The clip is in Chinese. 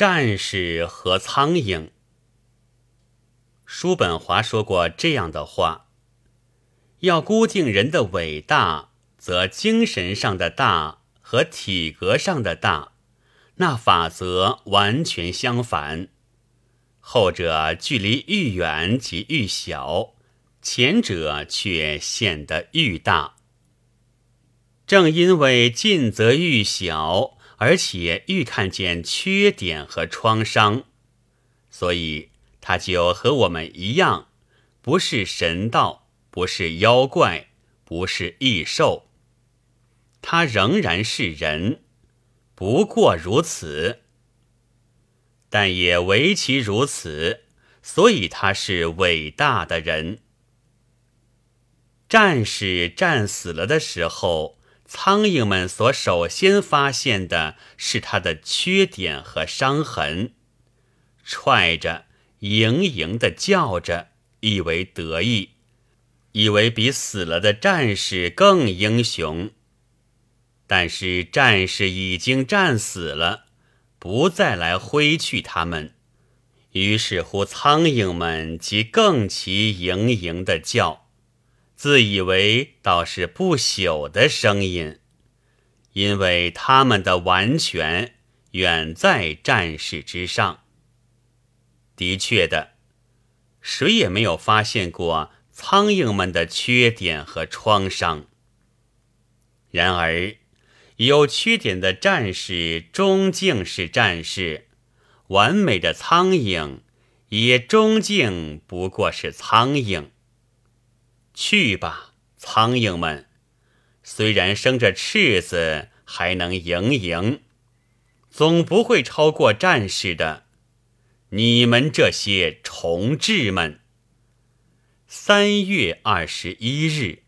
战士和苍蝇。叔本华说过这样的话：要估定人的伟大，则精神上的大和体格上的大，那法则完全相反。后者距离愈远即愈小，前者却显得愈大。正因为近则愈小，而且愈看见缺点和创伤，所以他就和我们一样，不是神道，不是妖怪，不是异兽，他仍然是人，不过如此。但也唯其如此，所以他是伟大的人。战士战死了的时候，苍蝇们所首先发现的是他的缺点和伤痕，踹着、嘤嘤的叫着，以为得意，以为比死了的战士更英雄。但是战士已经战死了。不再来挥去他们，于是乎苍蝇们即更其盈盈的叫，自以为倒是不朽的声音，因为他们的完全远在战士之上。的确的，谁也没有发现过苍蝇们的缺点和创伤。然而。有缺点的战士终竟是战士，完美的苍蝇也终竟不过是苍蝇。去吧，苍蝇们，虽然生着翅子还能蝇营，总不会超过战士的。你们这些虫豸们。三月二十一日。